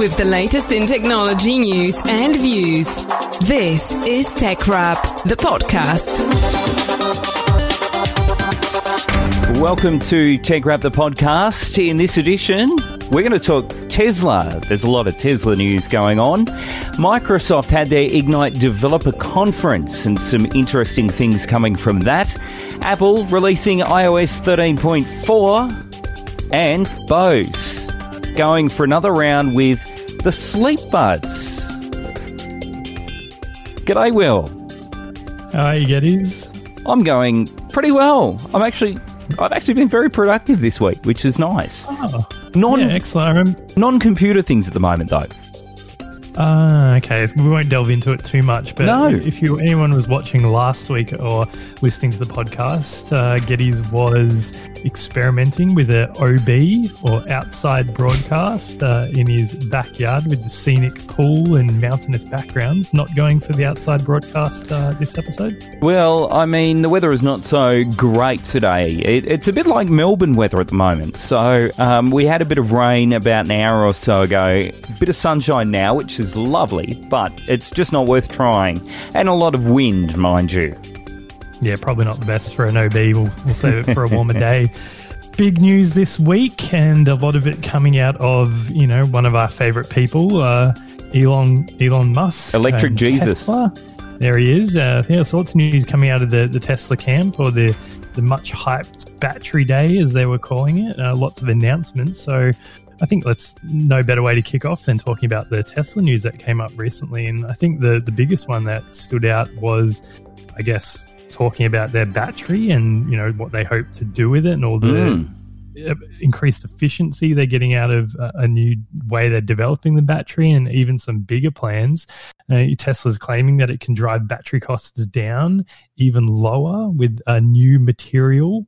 with the latest in technology news and views. This is TechWrap, the podcast. Welcome to TechWrap, the podcast. In this edition, we're going to talk Tesla. There's a lot of Tesla news going on. Microsoft had their Ignite Developer Conference and some interesting things coming from that. Apple releasing iOS 13.4 and Bose going for another round with the Sleep Buds. G'day, Will. How are you, Geddies? I'm going pretty well. I'm actually, I've actually been very productive this week, which is nice. Oh, Non, yeah, excellent. Non-computer things at the moment, though. Ah, okay. So we won't delve into it too much, but No. if you anyone was watching last week or listening to the podcast, uh, Geddes was experimenting with a OB or outside broadcast uh, in his backyard with the scenic pool and mountainous backgrounds. Not going for the outside broadcast uh, this episode. Well, I mean, the weather is not so great today. It, it's a bit like Melbourne weather at the moment. So um, we had a bit of rain about an hour or so ago. A bit of sunshine now, which is lovely, but it's just not worth trying. And a lot of wind, mind you. Yeah, probably not the best for an OB. We'll, we'll save it for a warmer day. Big news this week, and a lot of it coming out of you know one of our favorite people, uh, Elon Elon Musk, Electric Jesus. Tesla. There he is. Uh, yeah, so lots of news coming out of the, the Tesla camp or the the much hyped battery day, as they were calling it. Uh, lots of announcements. So I think let's no better way to kick off than talking about the Tesla news that came up recently. And I think the the biggest one that stood out was, I guess, talking about their battery and you know what they hope to do with it and all the Mm. increased efficiency they're getting out of uh, a new way they're developing the battery and even some bigger plans. Uh, Tesla's claiming that it can drive battery costs down even lower with a new material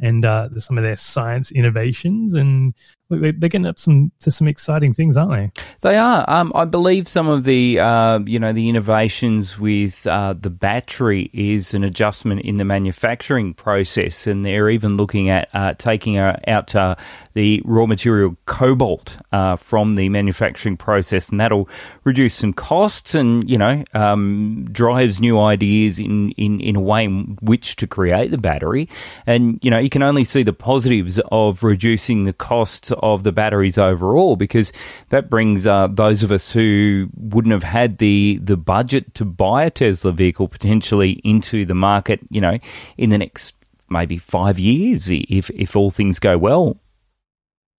and uh, some of their science innovations. And they're getting up some to some exciting things, aren't they? They are. Um, I believe some of the, uh, you know, the innovations with uh, the battery is an adjustment in the manufacturing process, and they're even looking at uh, taking uh, out uh, the raw material cobalt uh, from the manufacturing process, and that'll reduce some costs, and you know, um, drives new ideas in, in in a way in which to create the battery, and you know, you can only see the positives of reducing the costs of the batteries overall because that brings uh, those of us who wouldn't have had the the budget to buy a Tesla vehicle potentially into the market, you know, in the next maybe five years if if all things go well.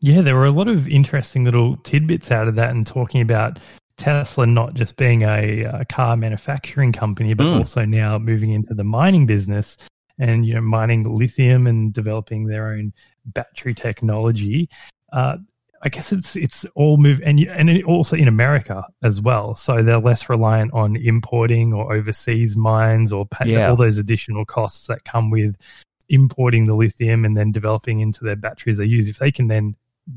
Yeah, there were a lot of interesting little tidbits out of that and talking about Tesla not just being a, a car manufacturing company, but Mm. also now moving into the mining business and you know mining lithium and developing their own battery technology. Uh, I guess it's it's all move and and also in America as well, so they're less reliant on importing or overseas mines or pay, Yeah. all those additional costs that come with importing the lithium and then developing into their batteries they use. If they can then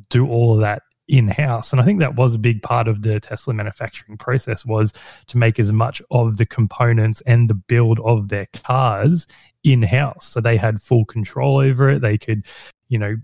do all of that in house, and I think that was a big part of the Tesla manufacturing process was to make as much of the components and the build of their cars in house, so they had full control over it. They could, you know,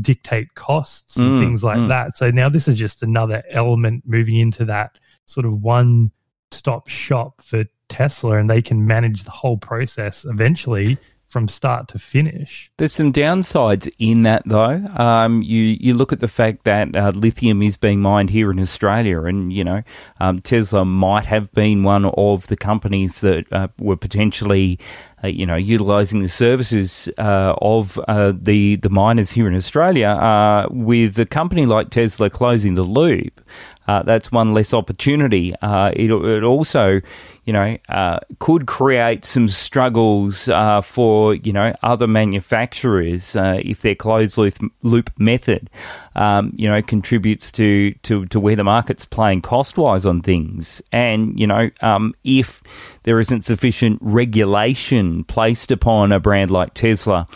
dictate costs and Mm, things like mm. that. So now this is just another element moving into that sort of one stop shop for Tesla, and they can manage the whole process eventually from start to finish. There's some downsides in that, though. Um, you you look at the fact that uh, lithium is being mined here in Australia, and you know um, Tesla might have been one of the companies that uh, were potentially, uh, you know, utilising the services uh, of uh, the the miners here in Australia. With a company like Tesla closing the loop, uh, that's one less opportunity. Uh, it, it also, you know, uh, could create some struggles uh, for you know other manufacturers uh, if their closed loop, loop method, um, you know, contributes to, to to where the market's playing cost wise on things, and you know, um, if there isn't sufficient regulation placed upon a brand like Tesla,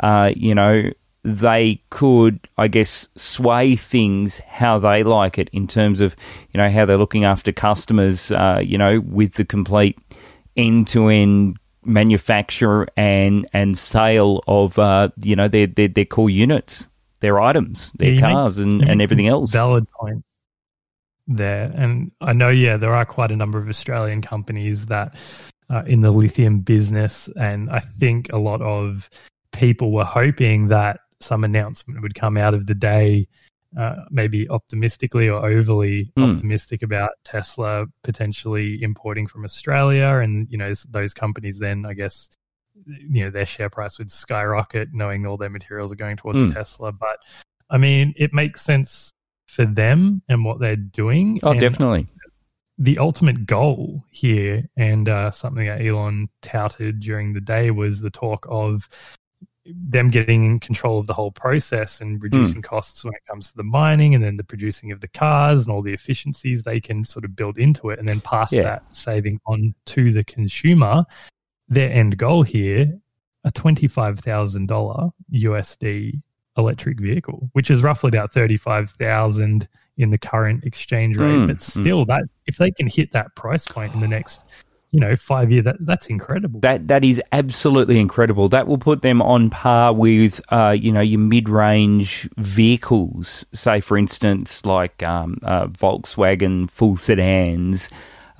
uh, you know, they could, I guess, sway things how they like it in terms of, you know, how they're looking after customers, uh, you know, with the complete end to end manufacture and and sale of, uh, you know, their, their, their core units, their items, their Yeah, you make- cars and, and everything else. Valid point. there. And I know, yeah, there are quite a number of Australian companies that are in the lithium business. And I think a lot of people were hoping that some announcement would come out of the day, uh, maybe optimistically or overly mm. optimistic about Tesla potentially importing from Australia. And, you know, those companies then, I guess, you know, their share price would skyrocket knowing all their materials are going towards mm. Tesla. But I mean, it makes sense for them and what they're doing. Oh, definitely. The ultimate goal here, and uh, something that Elon touted during the day, was the talk of them getting control of the whole process and reducing mm. costs when it comes to the mining and then the producing of the cars and all the efficiencies they can sort of build into it and then pass yeah. that saving on to the consumer. Their end goal here, a $25,000 USD electric vehicle, which is roughly about 35,000 in the current exchange rate. Mm, but still, mm. that if they can hit that price point in the next, you know, five year, that that's incredible. That that is absolutely incredible. That will put them on par with, uh, you know, your mid range vehicles. Say, for instance, like um, uh, Volkswagen full sedans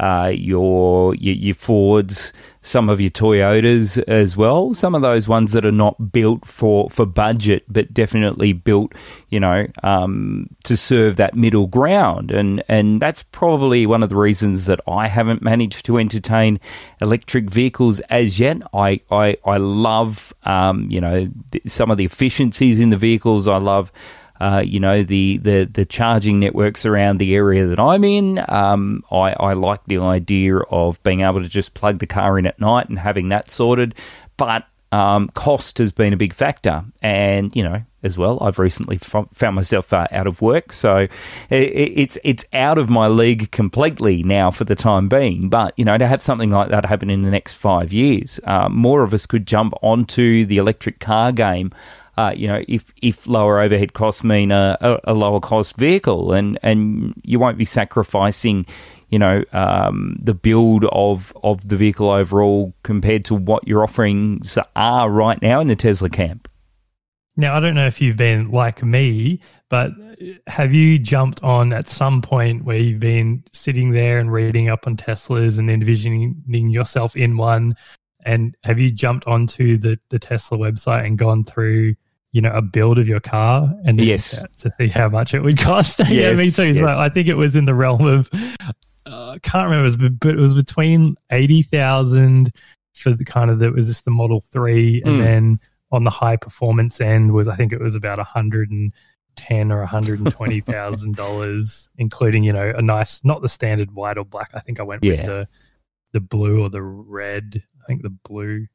uh, your, your, your Fords, some of your Toyotas as well. Some of those ones that are not built for for budget, but definitely built, you know, um, to serve that middle ground. And and that's probably one of the reasons that I haven't managed to entertain electric vehicles as yet. I I, I love, um, you know, some of the efficiencies in the vehicles. I love uh, you know, the, the, the charging networks around the area that I'm in. Um, I, I like the idea of being able to just plug the car in at night and having that sorted. But um, cost has been a big factor. And, you know, as well, I've recently f- found myself uh, out of work. So it, it's, it's out of my league completely now for the time being. But, you know, to have something like that happen in the next five years, uh, more of us could jump onto the electric car game uh, you know, if, if lower overhead costs mean a, a, lower cost vehicle, and, and you won't be sacrificing, you know, um, the build of of the vehicle overall compared to what your offerings are right now in the Tesla camp. Now, I don't know if you've been like me, but have you jumped on at some point where you've been sitting there and reading up on Teslas and envisioning yourself in one? And have you jumped onto the, the Tesla website and gone through you know, a build of your car and yes. to see how much it would cost. Yes, yeah, me too. Yes. So I think it was in the realm of, uh, I can't remember, it was, but it was between 80,000 for the kind of, that was just the Model 3. And mm. then on the high performance end was, I think it was about 110 or $120,000, including, you know, a nice, not the standard white or black. I think I went yeah. with the, the blue or the red. I think the blue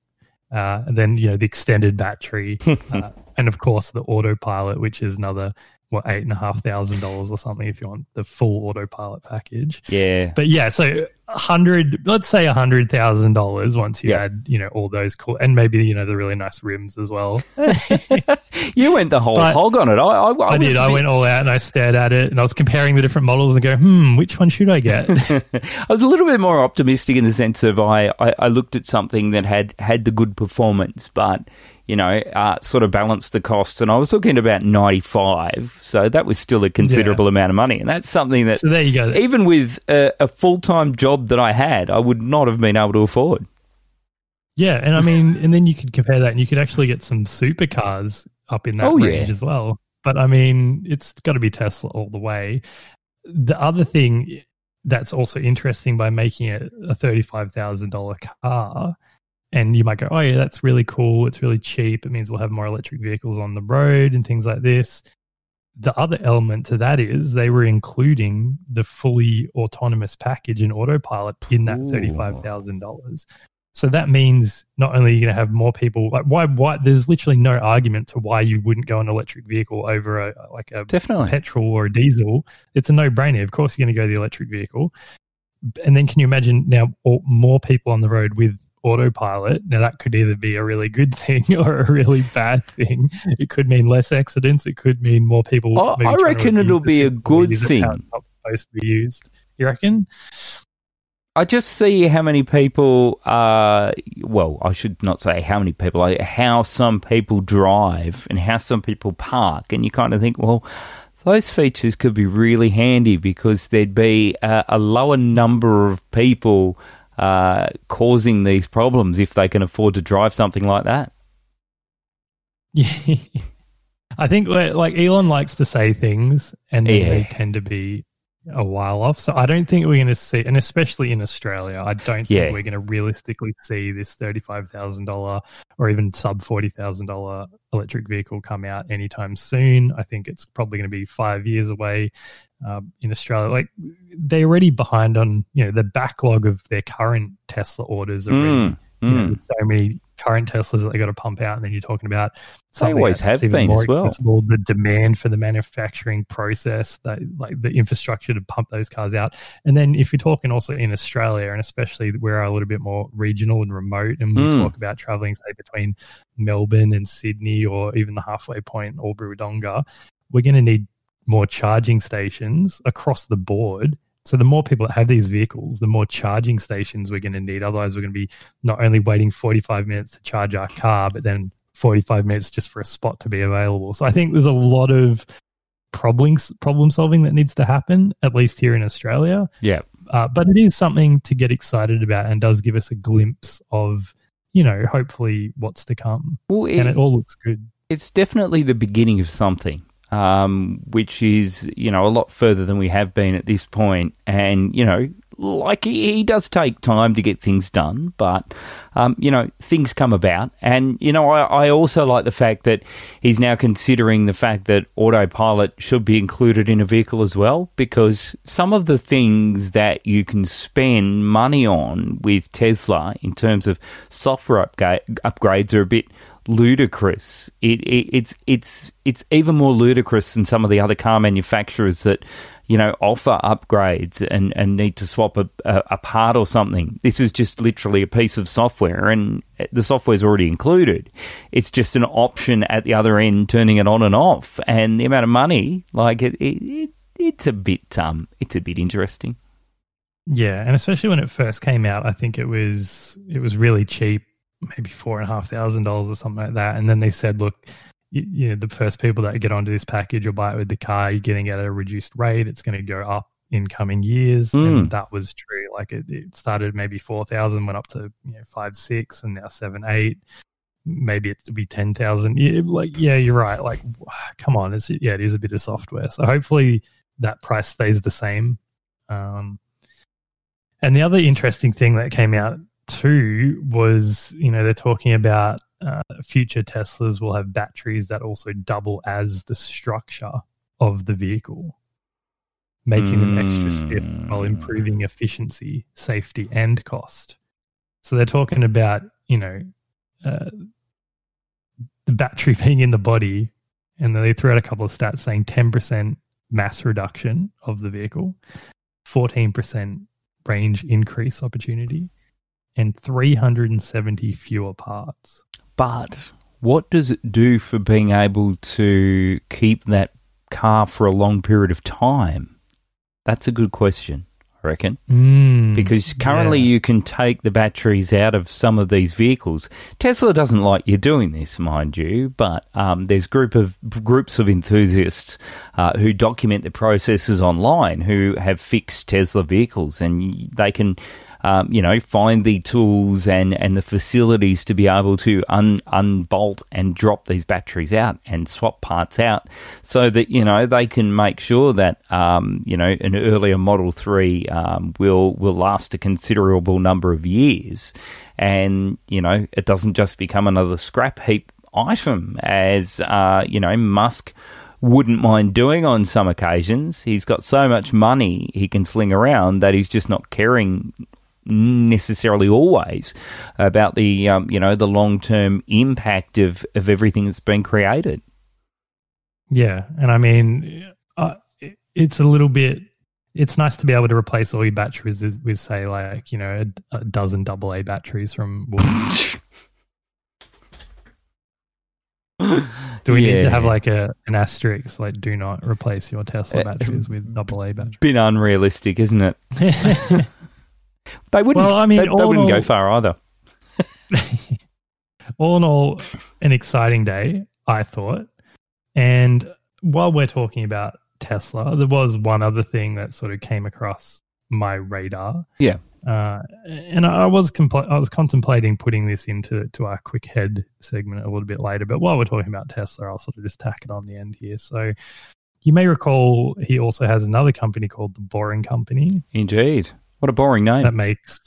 uh, and then you know the extended battery, uh, and of course the autopilot, which is another what eight and a half thousand dollars or something if you want the full autopilot package. Yeah, but yeah, so a hundred, let's say a hundred thousand dollars once you yeah. add you know all those cool and maybe you know the really nice rims as well. you went the whole hog on it. I, I, I, I did. I went all out and I stared at it and I was comparing the different models and go, hmm, which one should I get? I was a little bit more optimistic in the sense of I, I, I looked at something that had had the good performance, but you know, uh, sort of balanced the costs. And I was looking at about 95. So that was still a considerable yeah. amount of money. And that's something that, so there you go. even with a, a full time job that I had, I would not have been able to afford. Yeah. And I mean, and then you could compare that and you could actually get some supercars up in that oh, range yeah. as well. But I mean, it's got to be Tesla all the way. The other thing that's also interesting by making it a $35,000 car and you might go, oh, yeah, that's really cool. It's really cheap. It means we'll have more electric vehicles on the road and things like this. The other element to that is they were including the fully autonomous package in autopilot in that $35,000. So that means not only are you going to have more people, like why, why, there's literally no argument to why you wouldn't go an electric vehicle over a, like a Definitely. petrol or a diesel. It's a no brainer. Of course, you're going to go the electric vehicle. And then can you imagine now more people on the road with autopilot. Now, that could either be a really good thing or a really bad thing. It could mean less accidents. It could mean more people. Oh, I reckon it'll be a good thing. Not supposed to be used. You reckon? I just see how many people, uh, well, I should not say how many people, how some people drive and how some people park. And you kind of think, well, Those features could be really handy because there'd be a, a lower number of people uh, causing these problems if they can afford to drive something like that. Yeah. I think like Elon likes to say things and yeah. they tend to be a while off. So I don't think we're going to see, and especially in Australia, I don't think yeah. we're going to realistically see this thirty-five thousand dollar or even sub forty thousand dollar electric vehicle come out anytime soon. I think it's probably going to be five years away um, in Australia. Like they're already behind on you know the backlog of their current Tesla orders already. Mm, you know, mm. so many current Teslas that they got to pump out, and then you're talking about they always have been as well. The demand for the manufacturing process, that like the infrastructure to pump those cars out, and then if you're talking also in Australia, and especially we're a little bit more regional and remote, and we mm. talk about traveling say between Melbourne and Sydney, or even the halfway point Albury Wodonga, we're going to need more charging stations across the board so the more people that have these vehicles, the more charging stations we're going to need. Otherwise, we're going to be not only waiting 45 minutes to charge our car, but then 45 minutes just for a spot to be available. So I think there's a lot of problem problem solving that needs to happen, at least here in Australia. Yeah. Uh, but it is something to get excited about and does give us a glimpse of, you know, hopefully what's to come. Well, it, and it all looks good. It's definitely the beginning of something um, which is you know a lot further than we have been at this point. And you know, like he, he does take time to get things done, but um, you know things come about. And you know, I, I also like the fact that he's now considering the fact that autopilot should be included in a vehicle as well, because some of the things that you can spend money on with Tesla in terms of software upga- upgrades are a bit ludicrous. It, it, it's it's it's even more ludicrous than some of the other car manufacturers that you know offer upgrades and, and need to swap a, a, a part or something. This is just literally a piece of software, and the software is already included. It's just an option at the other end, turning it on and off, and the amount of money, like it, it, it's a bit um, it's a bit interesting. Yeah, and especially when it first came out, I think it was it was really cheap maybe four and a half thousand dollars or something like that. And then they said, look, you, you, know, the first people that get onto this package or buy it with the car, you're getting at a reduced rate. It's going to go up in coming years, mm. and that was true. Like it, it started maybe four thousand, went up to you know five, six, and now seven, eight. Maybe it'll be ten thousand. Yeah, like yeah, you're right. Like, come on, it's yeah, it is a bit of software. So hopefully that price stays the same. Um, and the other interesting thing that came out two was, you know, they're talking about uh, future Teslas will have batteries that also double as the structure of the vehicle, making mm. them extra stiff while hmm. improving efficiency, safety, and cost. So they're talking about, you know, uh, the battery being in the body, and then they threw out a couple of stats saying 10% mass reduction of the vehicle, 14% range increase opportunity, and 370 fewer parts. But what does it do for being able to keep that car for a long period of time? That's a good question, I reckon. Mm, because currently yeah. you can take the batteries out of some of these vehicles. Tesla doesn't like you doing this, mind you, but um, there's group of groups of enthusiasts uh, who document the processes online who have fixed Tesla vehicles, and they can um, you know, find the tools and, and the facilities to be able to un, unbolt and drop these batteries out and swap parts out so that, you know, they can make sure that, um, you know, an earlier Model 3 um, will, will last a considerable number of years. And, you know, it doesn't just become another scrap heap item as, uh, you know, Musk wouldn't mind doing on some occasions. He's got so much money he can sling around that he's just not caring necessarily always about the um, you know the long term impact of of everything that's been created. Yeah, and I mean, uh, it's a little bit. It's nice to be able to replace all your batteries with, with say, like you know, a, a dozen double A batteries from. do we yeah. need to have like a an asterisk like do not replace your Tesla uh, batteries with double A batteries? Been unrealistic, isn't it? They wouldn't. Well, I mean, they, they wouldn't all, go far either. all in all, an exciting day, I thought. And while we're talking about Tesla. There was one other thing that sort of came across my radar. Yeah. Uh, and I was compl- I was contemplating putting this into to our quick head segment a little bit later. But while we're talking about Tesla, I'll sort of just tack it on the end here. So you may recall he also has another company called the Boring Company. Indeed. What a boring name. That makes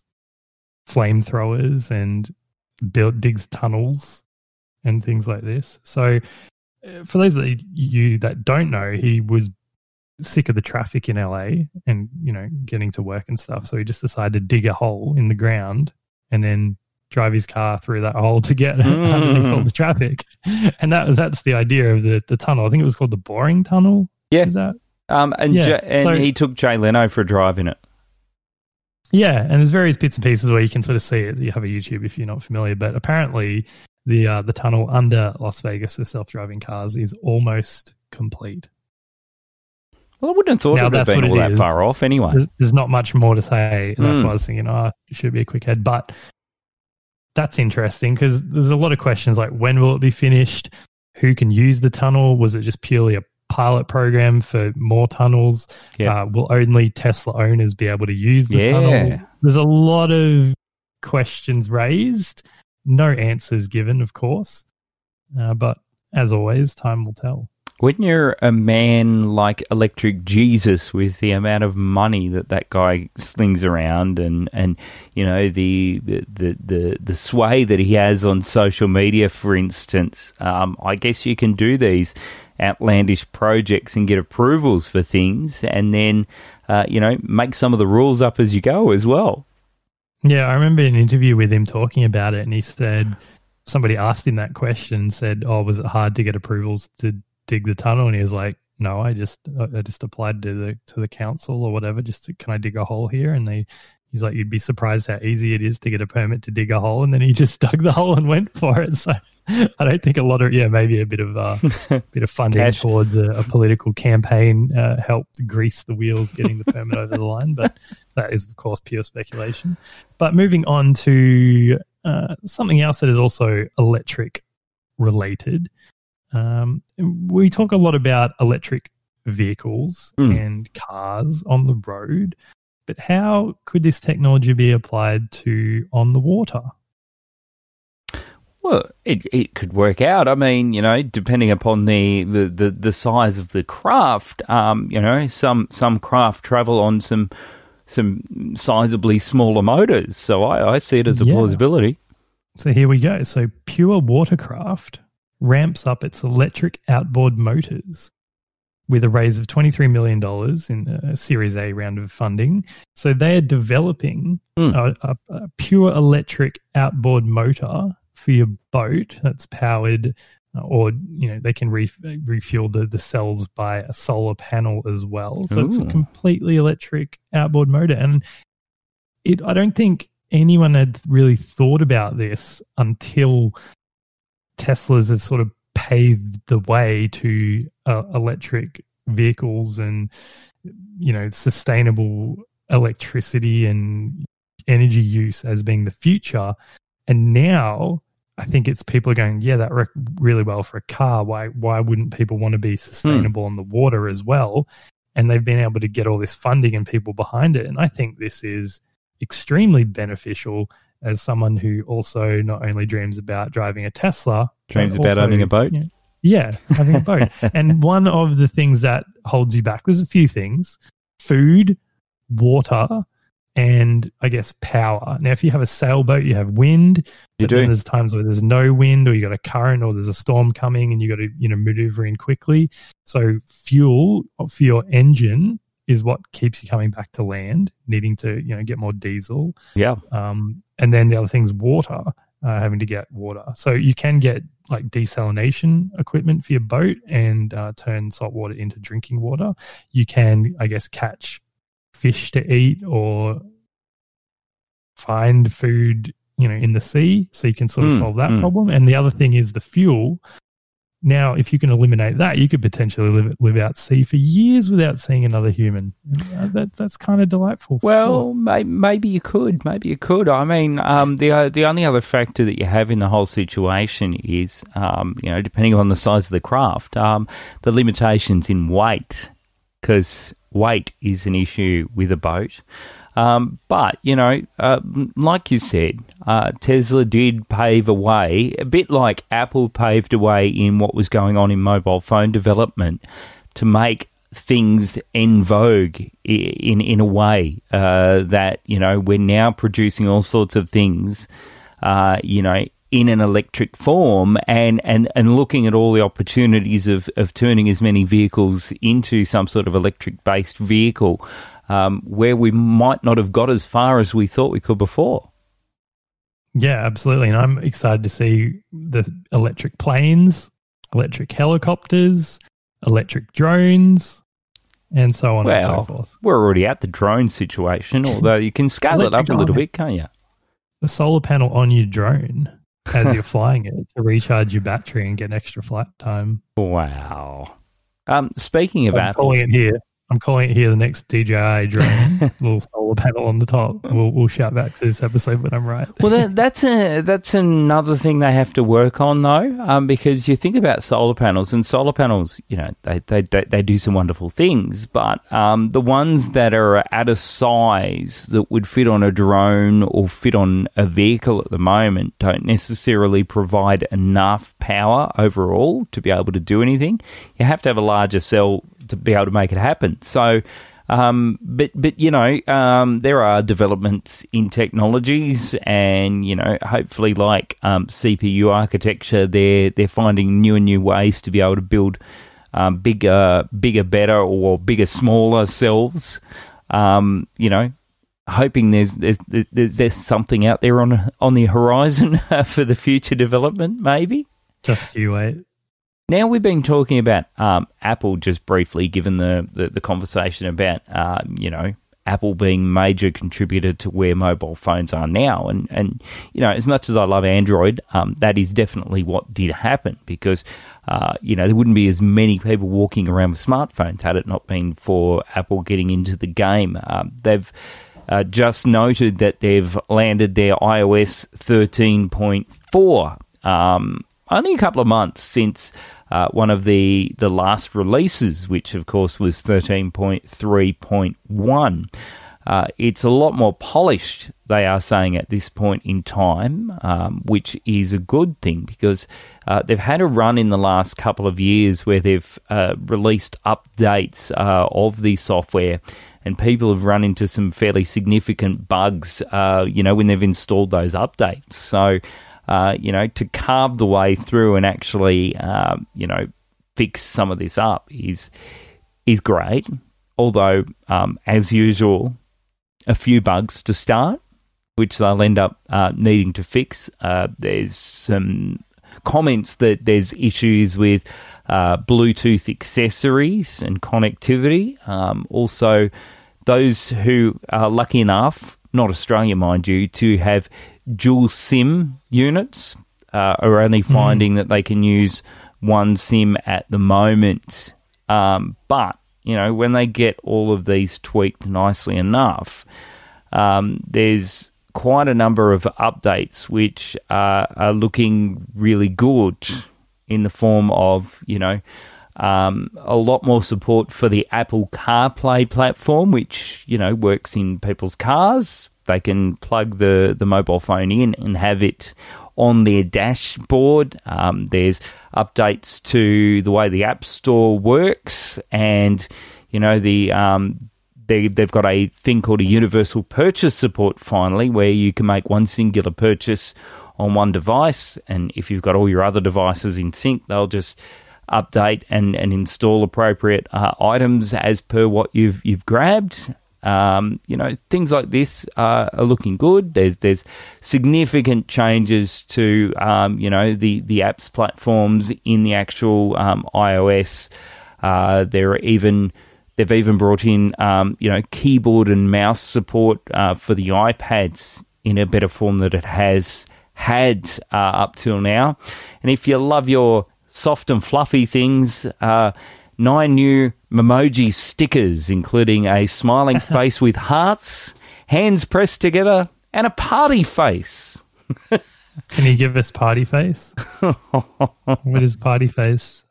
flamethrowers and build digs tunnels and things like this. So uh, for those that you that don't know, he was sick of the traffic in LA and you know getting to work and stuff. So he just decided to dig a hole in the ground and then drive his car through that hole to get mm. underneath all the traffic. And that that's the idea of the the tunnel. I think it was called the Boring Tunnel. Yeah. Is that? Um, and yeah. J- and so, he took Jay Leno for a drive in it. Yeah, and there's various bits and pieces where you can sort of see it. You have a YouTube if you're not familiar, but apparently the uh, the tunnel under Las Vegas for self driving cars is almost complete. Well, I wouldn't have thought now, it would have been all that is. far off anyway. There's, there's, not much more to say. And that's mm. why I was thinking, oh, it should be a quick head. But that's interesting because there's a lot of questions like when will it be finished? Who can use the tunnel? Was it just purely a pilot program for more tunnels? Uh, will only Tesla owners be able to use the yeah. tunnel? There's a lot of questions raised. No answers given, of course. Uh, but as always, time will tell. When you're a man like Electric Jesus with the amount of money that that guy slings around and, and you know the, the the the sway that he has on social media, for instance, um, I guess you can do these outlandish projects and get approvals for things, and then uh, you know make some of the rules up as you go as well. Yeah, I remember an interview with him talking about it, and he said somebody asked him that question, said, "Oh, was it hard to get approvals to dig the tunnel?" And he was like, "No, I just I just applied to the to the council or whatever. Just to, can I dig a hole here?" And they he's like, "You'd be surprised how easy it is to get a permit to dig a hole." And then he just dug the hole and went for it. So I don't think a lot of yeah maybe a bit of uh, bit of funding towards a, a, political campaign uh, helped grease the wheels getting the permit over the line, but that is of course pure speculation. But moving on to uh, something else that is also electric related, um, we talk a lot about electric vehicles mm. and cars on the road, but how could this technology be applied to on the water? Well, it it could work out. I mean, you know, depending upon the, the, the, the size of the craft, um, you know, some some craft travel on some some sizably smaller motors. So I, I see it as a yeah. plausibility. So here we go. So Pure Watercraft ramps up its electric outboard motors with a raise of $23 million in a Series A round of funding. So they are developing mm. a, a, a, pure electric outboard motor for your boat that's powered uh, or you know they can re- refuel the, the cells by a solar panel as well. So Ooh. it's a completely electric outboard motor. And it i don't think anyone had really thought about this until teslas have sort of paved the way to uh, electric vehicles and you know sustainable electricity and energy use as being the future. And now I think it's people are going, yeah, that worked really well for a car. Why why wouldn't people want to be sustainable mm. on the water as well? And they've been able to get all this funding and people behind it. And I think this is extremely beneficial as someone who also not only dreams about driving a Tesla, dreams about also, owning a boat. You know, yeah, having a boat. and one of the things that holds you back, there's a few things food, water, and I guess power. Now, if you have a sailboat, you have wind. You do. There's times where there's no wind, or you got a current, or there's a storm coming, and you got to you know maneuver in quickly. So fuel for your engine is what keeps you coming back to land, needing to you know get more diesel. Yeah. Um, and then the other thing's water, uh, having to get water. So you can get like desalination equipment for your boat and uh, turn salt water into drinking water. You can, I guess, catch fish to eat or find food, you know, in the sea. So you can sort of mm, solve that mm. problem. And the other thing is the fuel. Now, if you can eliminate that, you could potentially live live out sea for years without seeing another human. Uh, that that's kind of delightful. Well, may, maybe you could, maybe you could. I mean, um, the uh, the only other factor that you have in the whole situation is, um, you know, depending on the size of the craft, um, the limitations in weight because weight is an issue with a boat. Um, but, you know, uh, like you said, uh, Tesla did pave a way, a bit like Apple paved a way in what was going on in mobile phone development to make things en vogue in in a way uh, that you know we're now producing all sorts of things, uh, you know, in an electric form, and, and, and looking at all the opportunities of, of turning as many vehicles into some sort of electric based vehicle, um, where we might not have got as far as we thought we could before. Yeah, absolutely, and I'm excited to see the electric planes, electric helicopters, electric drones, and so on well, and so forth. We're already at the drone situation, although you can scale it up a little bit, can't you? The solar panel on your drone as you're flying it to recharge your battery and get extra flight time. Wow. Um, speaking of I'm Apple, calling it here. I'm calling it here the next DJI drone, little solar panel on the top. We'll, we'll shout back to this episode when I'm right. well, that, that's a that's another thing they have to work on though, um, because you think about solar panels and solar panels, you know, they they they do some wonderful things, but um, the ones that are at a size that would fit on a drone or fit on a vehicle at the moment don't necessarily provide enough power overall to be able to do anything. You have to have a larger cell to be able to make it happen. So, um, but but you know, um, there are developments in technologies, and you know, hopefully, like um, CPU architecture, they're they're finding new and new ways to be able to build um, bigger, bigger, better, or bigger, smaller cells. Um, you know, hoping there's, there's there's there's something out there on on the horizon for the future development, maybe. Just you wait. Now we've been talking about um, Apple just briefly, given the, the, the conversation about uh, you know Apple being major contributor to where mobile phones are now, and and you know as much as I love Android, um, that is definitely what did happen because uh, you know there wouldn't be as many people walking around with smartphones had it not been for Apple getting into the game. Um, they've uh, just noted that they've landed their iOS 13.4 um, only a couple of months since uh, one of the, the last releases, which of course was 13.3.1. Uh, it's a lot more polished, they are saying at this point in time, um, which is a good thing because uh, they've had a run in the last couple of years where they've uh, released updates uh, of the software and people have run into some fairly significant bugs, uh, you know, when they've installed those updates. So uh, you know, to carve the way through and actually, uh, you know, fix some of this up is is great. Although, um, as usual, a few bugs to start, which they'll end up uh, needing to fix. Uh, there's some comments that there's issues with uh, Bluetooth accessories and connectivity. Um, also, those who are lucky enough, not Australia, mind you, to have dual SIM units uh, are only hmm. finding mm. that they can use one SIM at the moment. Um, but, you know, when they get all of these tweaked nicely enough, um, there's quite a number of updates which uh, are looking really good in the form of, you know, um, a lot more support for the Apple CarPlay platform, which, you know, works in people's cars, they can plug the, the mobile phone in and have it on their dashboard. Um, there's updates to the way the App Store works, and you know the um, they they've got a thing called a universal purchase support finally, where you can make one singular purchase on one device, and if you've got all your other devices in sync, they'll just update and, and install appropriate uh, items as per what you've you've grabbed. Um, you know, things like this are, are, looking good. There's there's significant changes to um, you know the the apps platforms in the actual um, iOS. Uh, there are even they've even brought in um, you know keyboard and mouse support uh, for the iPads in a better form that it has had uh, up till now. And if you love your soft and fluffy things, uh, nine new Memoji stickers, including a smiling face with hearts, hands pressed together, and a party face. Can you give us party face? what is party face?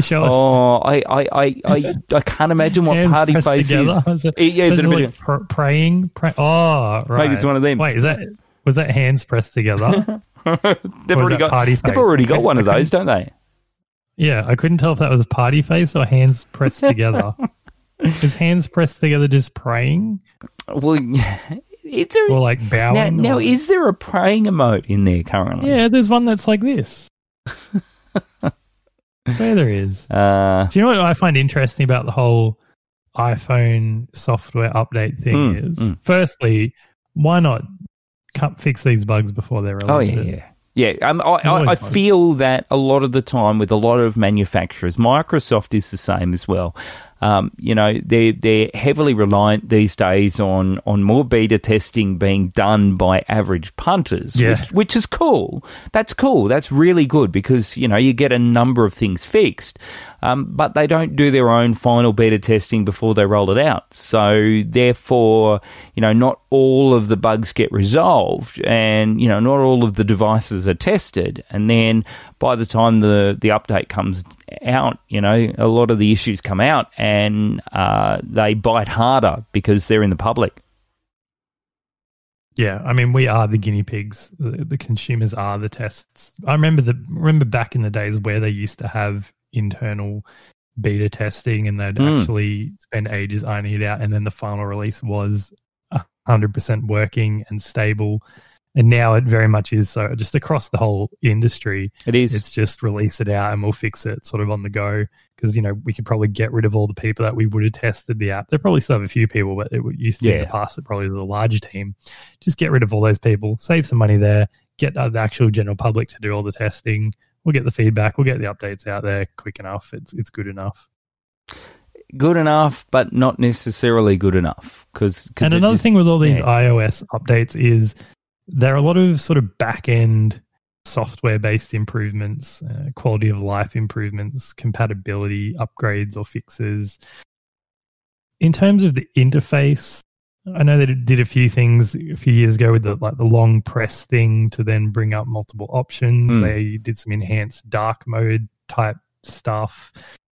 Show us. Oh, I, I, I, I, I can't imagine what Hands party face together. is. Is it- Yeah, is it a bit like pr- praying? Pray- oh, right. Maybe it's one of them. Wait, is that was that hands pressed together? they've already got party they've already got one of those, don't they? Yeah, I couldn't tell if that was party face or hands pressed together. is hands pressed together just praying Well, it's a or like bowing? now. Now, or- is there a praying emote in there currently? yeah, there's one that's like this. I swear there is. Uh, Do you know what I find interesting about the whole iPhone software update thing Mm, is? mm. Firstly, why not cut, fix these bugs before they're oh released? yeah, yeah. Yeah, um, I, I, I feel that a lot of the time with a lot of manufacturers, Microsoft is the same as well. Um, you know, they're they're heavily reliant these days on on more beta testing being done by average punters, Yeah. which, which is cool. That's cool. That's really good because you know you get a number of things fixed, um, but they don't do their own final beta testing before they roll it out. So therefore, you know, not all of the bugs get resolved, and you know, not all of the devices are tested, and then by the time the the update comes out, you know, a lot of the issues come out, and uh, they bite harder because they're in the public. Yeah, I mean, we are the guinea pigs. The, the consumers are the tests. I remember the remember back in the days where they used to have internal beta testing, and they'd Mm. actually spend ages ironing it out, and then the final release was hundred percent working and stable. And now it very much is so. Just across the whole industry, It is. it's just release it out and we'll fix it sort of on the go. Because you know we could probably get rid of all the people that we would have tested the app. They probably still have a few people, but it used to be in the past. It probably was a larger team. Just get rid of all those people, save some money there, get the actual general public to do all the testing. We'll get the feedback. We'll get the updates out there quick enough. It's it's good enough. good enough, but not necessarily good enough. Because and another thing with all these yeah. iOS updates is there are a lot of sort of back end software based improvements, uh, quality of life improvements, compatibility upgrades or fixes. In terms of the interface, I know that it did a few things a few years ago with the like the long press thing to then bring up multiple options. Hmm. They did some enhanced dark mode type stuff.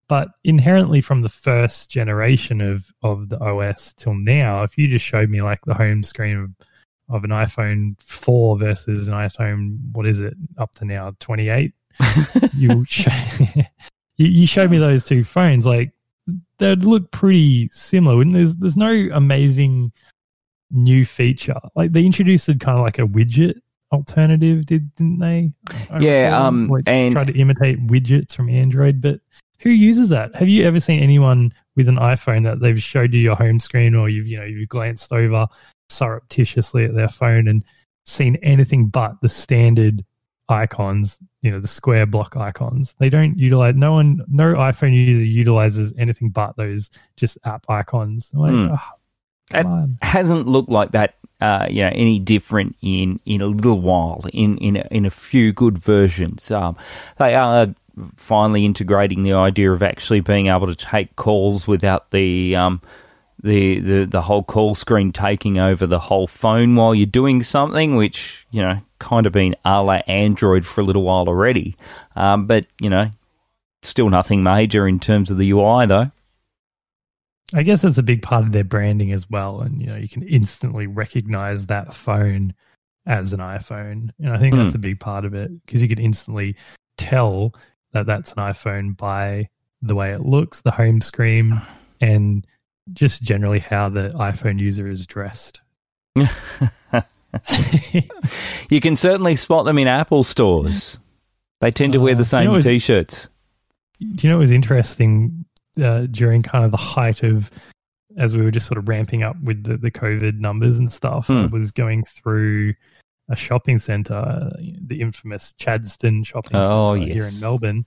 But inherently from the first generation of, of the OS till now, if you just showed me like the home screen of, of an iPhone 4 versus an iPhone, what is it, up to now, 28, you, show, you, you showed me those two phones, like they'd look pretty similar, wouldn't there's there's no amazing new feature. Like they introduced kind of like a widget alternative, did didn't they? I Yeah, um, like and- try to imitate widgets from Android, but who uses that? Have you ever seen anyone with an iPhone that they've showed you your home screen or you've you know you've glanced over surreptitiously at their phone and seen anything but the standard icons, you know, the square block icons. They don't utilize no one no iPhone user utilizes anything but those just app icons. Like. "Ah, At- come on. hasn't looked like that. Uh, you know, any different in in a little while. In in a, in a few good versions, um, they are finally integrating the idea of actually being able to take calls without the um, the, the the whole call screen taking over the whole phone while you're doing something, which you know kind of been a la Android for a little while already. Um, but you know, still nothing major in terms of the UI though. I guess that's a big part of their branding as well. And, you know, you can instantly recognize that phone as an iPhone. And I think Hmm. that's a big part of it because you can instantly tell that that's an iPhone by the way it looks, the home screen, and just generally how the iPhone user is dressed. You can certainly spot them in Apple stores. They tend to wear Uh, the you same know, t-shirts. Do you know what was interesting uh, during kind of the height of as we were just sort of ramping up with the, the COVID numbers and stuff? I Hmm. was going through a shopping center, uh, the infamous Chadstone shopping Oh, center here in Melbourne,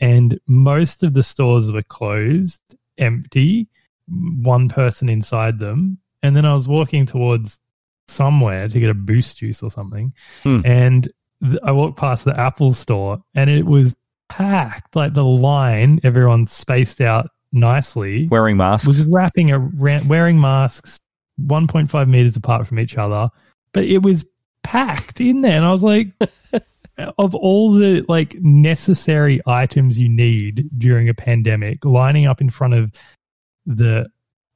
and most of the stores were closed, empty, one person inside them. And then I was walking towards somewhere to get a boost juice or something, Hmm. and th- I walked past the Apple store, and it was packed. Like the line, everyone spaced out nicely. Wearing masks. Was wrapping around, wearing masks, 1.5 meters apart from each other, but it was packed in there. And I was like, of all the like necessary items you need during a pandemic, lining up in front of the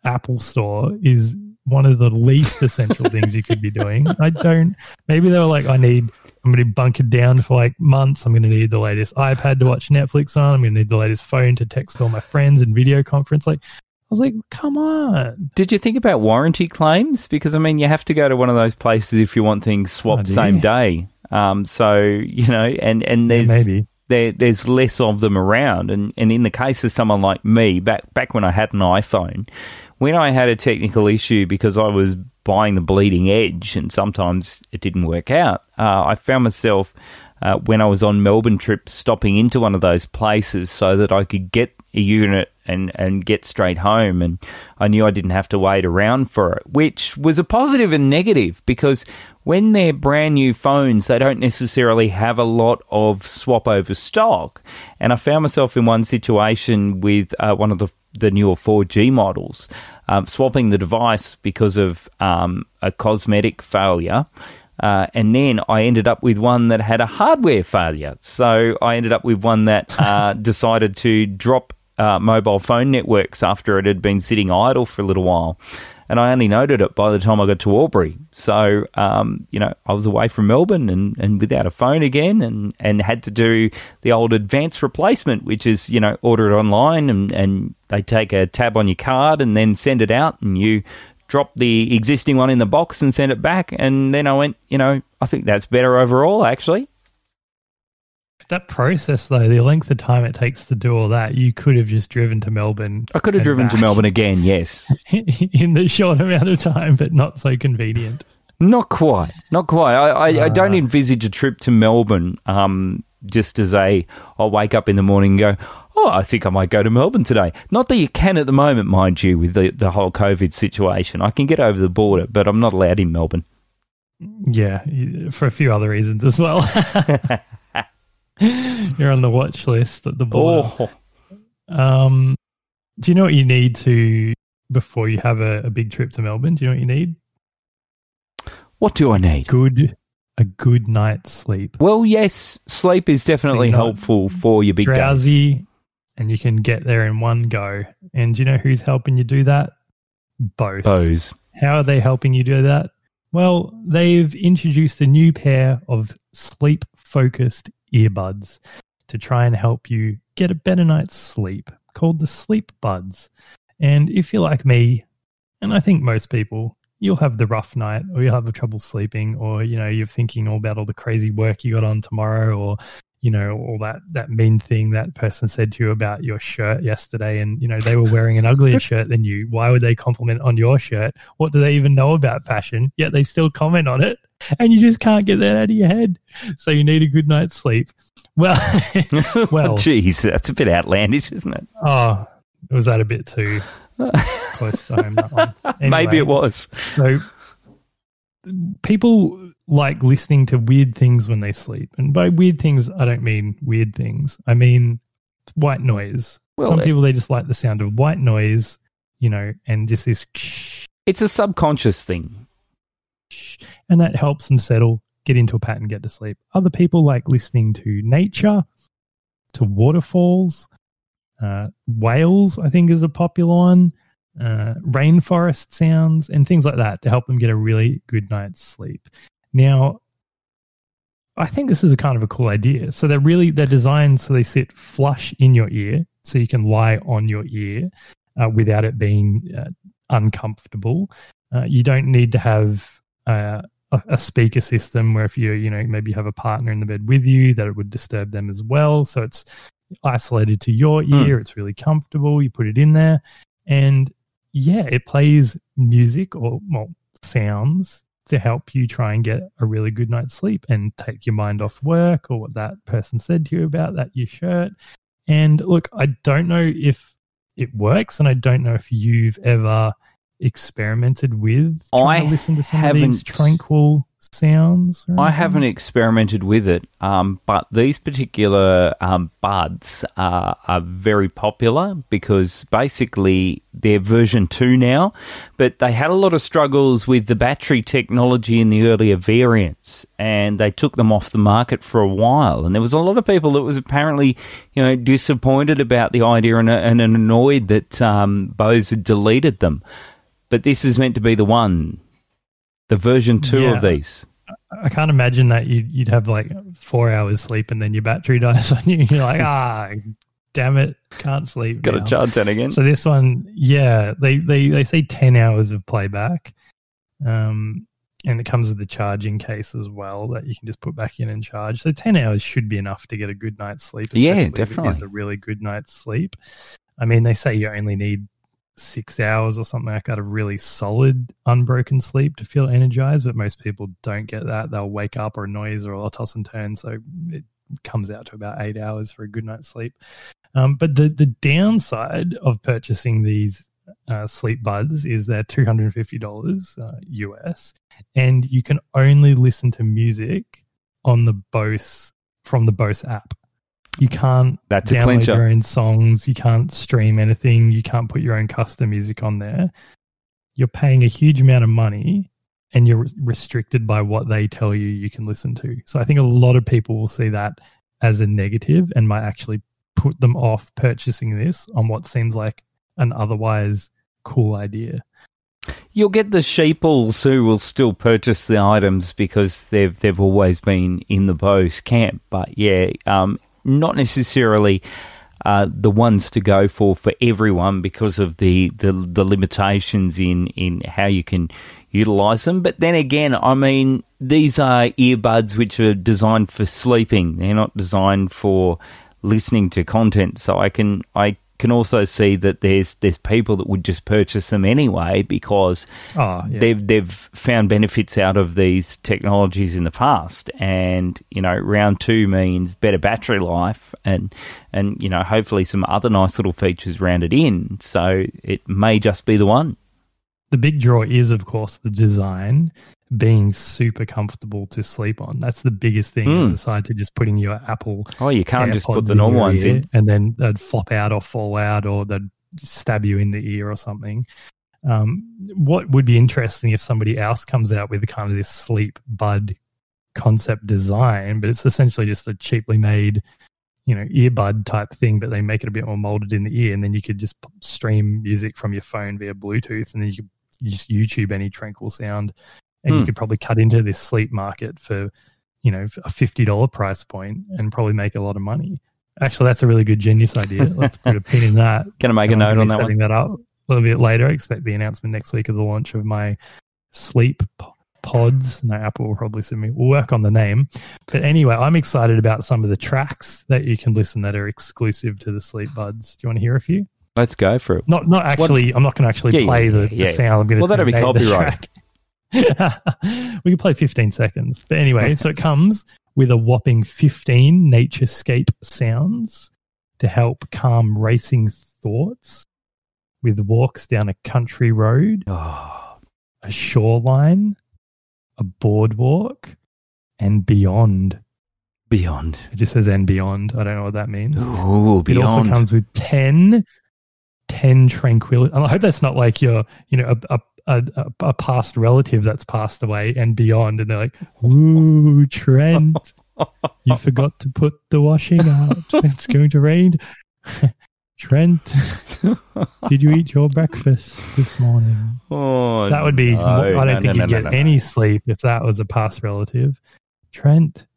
Apple store is one of the least essential things you could be doing. I don't. Maybe they were like, I need. I'm going to be bunkered down for like months. I'm going to need the latest iPad to watch Netflix on. I'm going to need the latest phone to text all my friends and video conference. Like, I was like, come on. Did you think about warranty claims? Because I mean, you have to go to one of those places if you want things swapped Oh, same day. Um, so you know, and and there's Maybe. There there's less of them around. And and in the case of someone like me, back back when I had an iPhone, when I had a technical issue because I was buying the bleeding edge, and sometimes it didn't work out, uh, I found myself. Uh, when I was on Melbourne trips, stopping into one of those places so that I could get a unit and, and get straight home. And I knew I didn't have to wait around for it, which was a positive and negative because when they're brand new phones, they don't necessarily have a lot of swap over stock. And I found myself in one situation with uh, one of the the newer 4G models, um, swapping the device because of um, a cosmetic failure. Uh, and then I ended up with one that had a hardware failure. So I ended up with one that uh, decided to drop uh, mobile phone networks after it had been sitting idle for a little while. And I only noted it by the time I got to Albury. So, um, you know, I was away from Melbourne and, and without a phone again and, and had to do the old advanced replacement, which is, you know, order it online and, and they take a tab on your card and then send it out and you drop the existing one in the box and send it back. And then I went, you know, I think that's better overall, actually. That process, though, the length of time it takes to do all that, you could have just driven to Melbourne I could have driven to. Melbourne again, yes. in the short amount of time, but not so convenient. Not quite, not quite. I, I, I don't Ah. envisage a trip to Melbourne um, just as a, I'll wake up in the morning and go, oh, I think I might go to Melbourne today. Not that you can at the moment, mind you, with the, the whole COVID situation. I can get over the border, but I'm not allowed in Melbourne. Yeah, for a few other reasons as well. You're on the watch list at the border. Oh, Um, do you know what you need to before you have a, a big trip to Melbourne? Do you know what you need? what do I need? Good, a good night's sleep. Well, yes, sleep is definitely you're helpful for your big days. Drowsy, and you can get there in one go. And do you know who's helping you do that? Both. Bose. How are they helping you do that? Well, they've introduced a new pair of sleep focused earbuds to try and help you get a better night's sleep called the SleepBuds. And if you're like me, and I think most people, you'll have the rough night or you'll have trouble sleeping or, you know, you're thinking all about all the crazy work you got on tomorrow or, you know, all that, that mean thing that person said to you about your shirt yesterday and, you know, they were wearing an uglier shirt than you. Why would they compliment on your shirt? What do they even know about fashion? Yet they still comment on it and you just can't get that out of your head. So you need a good night's sleep. Well, well, Jeez, that's a bit outlandish, isn't it? oh, was that a bit too close to home? That one. Maybe it was. So people like listening to weird things when they sleep, and by weird things, I don't mean weird things. I mean white noise. Well, Some it- people they just like the sound of white noise, you know, and just this, It's a subconscious thing. And that helps them settle, get into a pattern, get to sleep. Other people like listening to nature, to waterfalls, uh, whales. I think is a popular one. Uh, rainforest sounds and things like that to help them get a really good night's sleep. Now, I think this is a kind of a cool idea. So they're really they're designed so they sit flush in your ear, so you can lie on your ear uh, without it being uh, uncomfortable. Uh, you don't need to have a, a speaker system where if you you know maybe you have a partner in the bed with you that it would disturb them as well. So it's isolated to your Hmm. ear. It's really comfortable. You put it in there, and yeah, it plays music or well sounds to help you try and get a really good night's sleep and take your mind off work or what that person said to you about that your shirt. And look, I don't know if it works, and I don't know if you've ever experimented with I to listen to some of these haven't. tranquil sounds? I haven't experimented with it, um, but these particular um, buds are, are very popular because basically they're version 2 now, but they had a lot of struggles with the battery technology in the earlier variants, and they took them off the market for a while. And there was a lot of people that was apparently, you know, disappointed about the idea and, and annoyed that um, Bose had deleted them. But this is meant to be the one, the version 2 Yeah. of these. I can't imagine that you'd, you'd have like four hours sleep and then your battery dies on you. You're like, ah, damn it, can't sleep. Got to charge that again. So this one, yeah, they, they, they say 10 hours of playback. Um, and it comes with the charging case as well that you can just put back in and charge. So 10 hours should be enough to get a good night's sleep. Yeah, especially if it definitely. is a really good night's sleep. I mean, they say you only need six hours or something like that of really solid, unbroken sleep to feel energized, but most people don't get that. They'll wake up or noise or they'll toss and turn. So it comes out to about eight hours for a good night's sleep. Um, but the, the downside of purchasing these uh, sleep buds is they're $250 uh, US, and you can only listen to music on the Bose from the Bose app. You can't That's download your own songs. You can't stream anything. You can't put your own custom music on there. You're paying a huge amount of money and you're restricted by what they tell you you can listen to. So I think a lot of people will see that as a negative and might actually put them off purchasing this on what seems like an otherwise cool idea. You'll get the sheeples who will still purchase the items because they've they've always been in the Bose camp. But yeah, um, not necessarily uh, the ones to go for for everyone because of the, the the limitations in in how you can utilize them. But then again, I mean, these are earbuds which are designed for sleeping. They're not designed for listening to content. So I can I can also see that there's there's people that would just purchase them anyway because Oh, yeah. they've they've found benefits out of these technologies in the past, and you know, round two means better battery life, and and you know, hopefully some other nice little features rounded in. So it may just be the one. the big draw is, of course, the design being super comfortable to sleep on. That's the biggest thing, Mm. aside to just putting your Apple Oh, you can't just put the normal ones in. and then they'd flop out or fall out or they'd stab you in the ear or something. Um, what would be interesting if somebody else comes out with kind of this sleep bud concept design, but it's essentially just a cheaply made, you know, earbud type thing, but they make it a bit more molded in the ear, and then you could just stream music from your phone via Bluetooth, and then you could just YouTube any tranquil sound, and you Hmm. could probably cut into this sleep market for, you know, a fifty dollar price point, and probably make a lot of money. Actually, that's a really good genius idea. Let's put a pin in that. Going to make a note on that one. setting that up a little bit later. I expect the announcement next week of the launch of my sleep pods. No, Apple will probably send me. We'll work on the name. But anyway, I'm excited about some of the tracks that you can listen that are exclusive to the SleepBuds. Do you want to hear a few? Let's go for it. Not, not actually. I'm not going to actually Yeah, yeah, play the, yeah, the yeah. sound. I'm going to Well, that'd be copyright. we can play 15 seconds. But anyway, so it comes with a whopping 15 naturescape sounds to help calm racing thoughts with walks down a country road, Oh, a shoreline, a boardwalk, and beyond. beyond. It just says and beyond. I don't know what that means. Ooh, It also comes with 10, 10 tranquility. I hope that's not like your, you know, a, a, a, a past relative that's passed away and beyond. And they're like, ooh, Trent, you forgot to put the washing out. It's going to rain. Trent, did you eat your breakfast this morning? oh, That would be, no, I don't no, think no, you'd get any sleep if that was a past relative. Trent,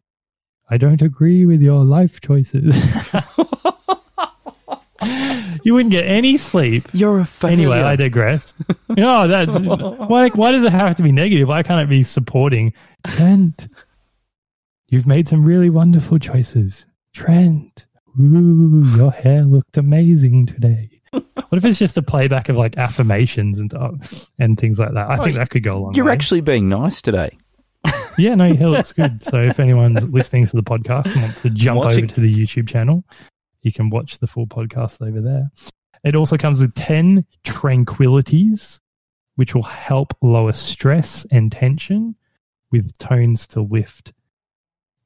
I don't agree with your life choices. You wouldn't get any sleep. You're a failure. Anyway, I digress. no, that's why. Why does it have to be negative? Why can't it be supporting? Trent, you've made some really wonderful choices. Trent, ooh, your hair looked amazing today. What if it's just a playback of like affirmations and uh, and things like that? I Oh, think that could go along. You're way. actually being nice today. Yeah, no, your hair looks good. So if anyone's listening to the podcast and wants to jump Watching. over to the YouTube channel, you can watch the full podcast over there. It also comes with 10 tranquilities, which will help lower stress and tension with tones to lift.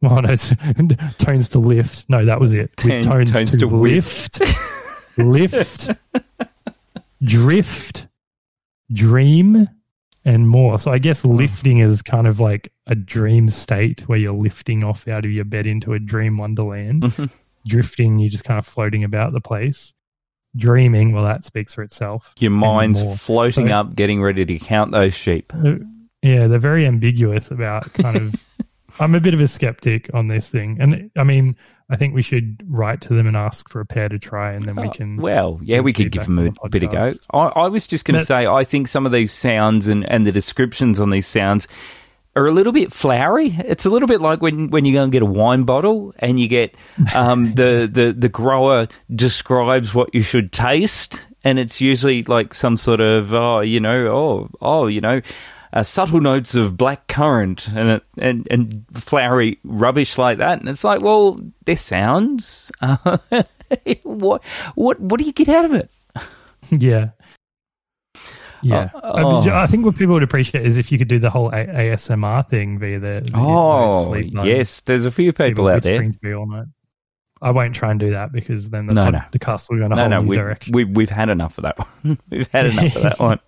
Well, oh, no, tones to lift. No, that was it. With tones, tones to, to lift, lift, drift, dream, and more. So I guess oh. lifting is kind of like a dream state where you're lifting off out of your bed into a dream wonderland. Mm-hmm. Drifting, you're just kind of floating about the place. Dreaming, well, that speaks for itself. Your mind's floating so, up, getting ready to count those sheep. Uh, yeah, they're very ambiguous about kind of I'm a bit of a skeptic on this thing, and I mean, I think we should write to them and ask for a pair to try, and then we oh, can. well, yeah, we could give them a the bit of go. I, I was just going to say, I think some of these sounds and, and the descriptions on these sounds are a little bit flowery. It's a little bit like when, when you go and get a wine bottle and you get um, the, the, the grower describes what you should taste, and it's usually like some sort of, oh, you know, oh, oh, you know, uh, subtle notes of black currant and and and flowery rubbish like that. And it's like, well, this sounds. Uh, what what what do you get out of it? Yeah. Yeah, uh, oh. I think what people would appreciate is if you could do the whole A- ASMR thing via the, the oh yes, there's a few people, people out there. All night. I won't try and do that because then the, no, no. the cast will go in a no, whole no, new we've, direction. We've, we've had enough of that one. we've had enough of that one.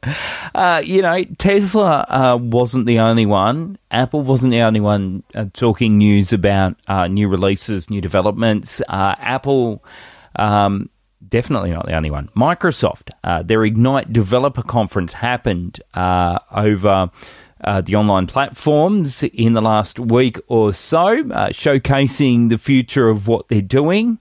Uh, you know, Tesla uh, wasn't the only one. Apple wasn't the only one uh, talking news about uh, new releases, new developments. Uh, Apple. Um, definitely not the only one. Microsoft, uh, their Ignite Developer Conference happened over uh, the online platforms in the last week or so, uh, showcasing the future of what they're doing.